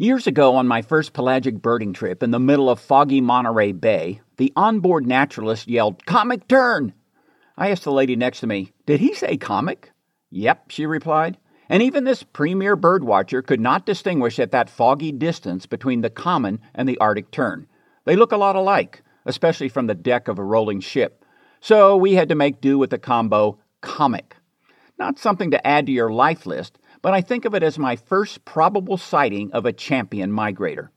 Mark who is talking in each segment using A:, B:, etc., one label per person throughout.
A: Years ago, on my first pelagic birding trip in the middle of foggy Monterey Bay, the onboard naturalist yelled, Comic tern! I asked the lady next to me, Did he say comic? Yep, she replied. And even this premier birdwatcher could not distinguish at that foggy distance between the common and the Arctic tern. They look a lot alike, especially from the deck of a rolling ship. So we had to make do with the combo comic. Not something to add to your life list, but I think of it as my first probable sighting of a champion migrator.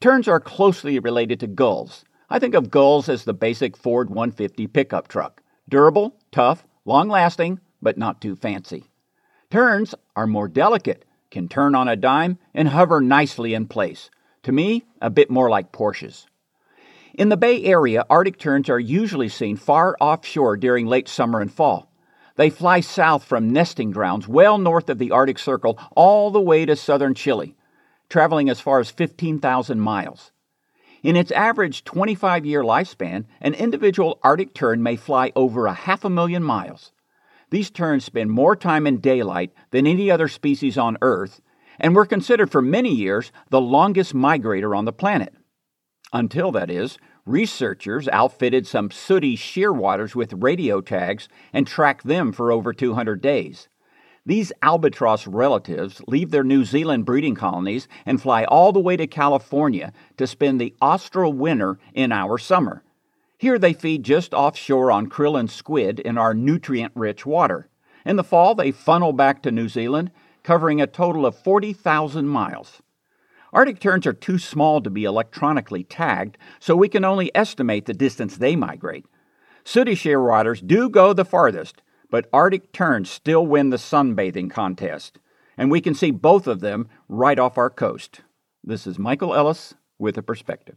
A: Terns are closely related to gulls. I think of gulls as the basic Ford 150 pickup truck durable, tough, long lasting, but not too fancy. Terns are more delicate, can turn on a dime, and hover nicely in place. To me, a bit more like Porsches. In the Bay Area, Arctic terns are usually seen far offshore during late summer and fall. They fly south from nesting grounds well north of the Arctic Circle all the way to southern Chile, traveling as far as 15,000 miles. In its average 25 year lifespan, an individual Arctic tern may fly over a half a million miles. These terns spend more time in daylight than any other species on Earth and were considered for many years the longest migrator on the planet. Until, that is, Researchers outfitted some sooty shearwaters with radio tags and tracked them for over 200 days. These albatross relatives leave their New Zealand breeding colonies and fly all the way to California to spend the austral winter in our summer. Here they feed just offshore on krill and squid in our nutrient rich water. In the fall, they funnel back to New Zealand, covering a total of 40,000 miles. Arctic terns are too small to be electronically tagged, so we can only estimate the distance they migrate. Sooty shearwaters do go the farthest, but Arctic terns still win the sunbathing contest, and we can see both of them right off our coast. This is Michael Ellis with a perspective.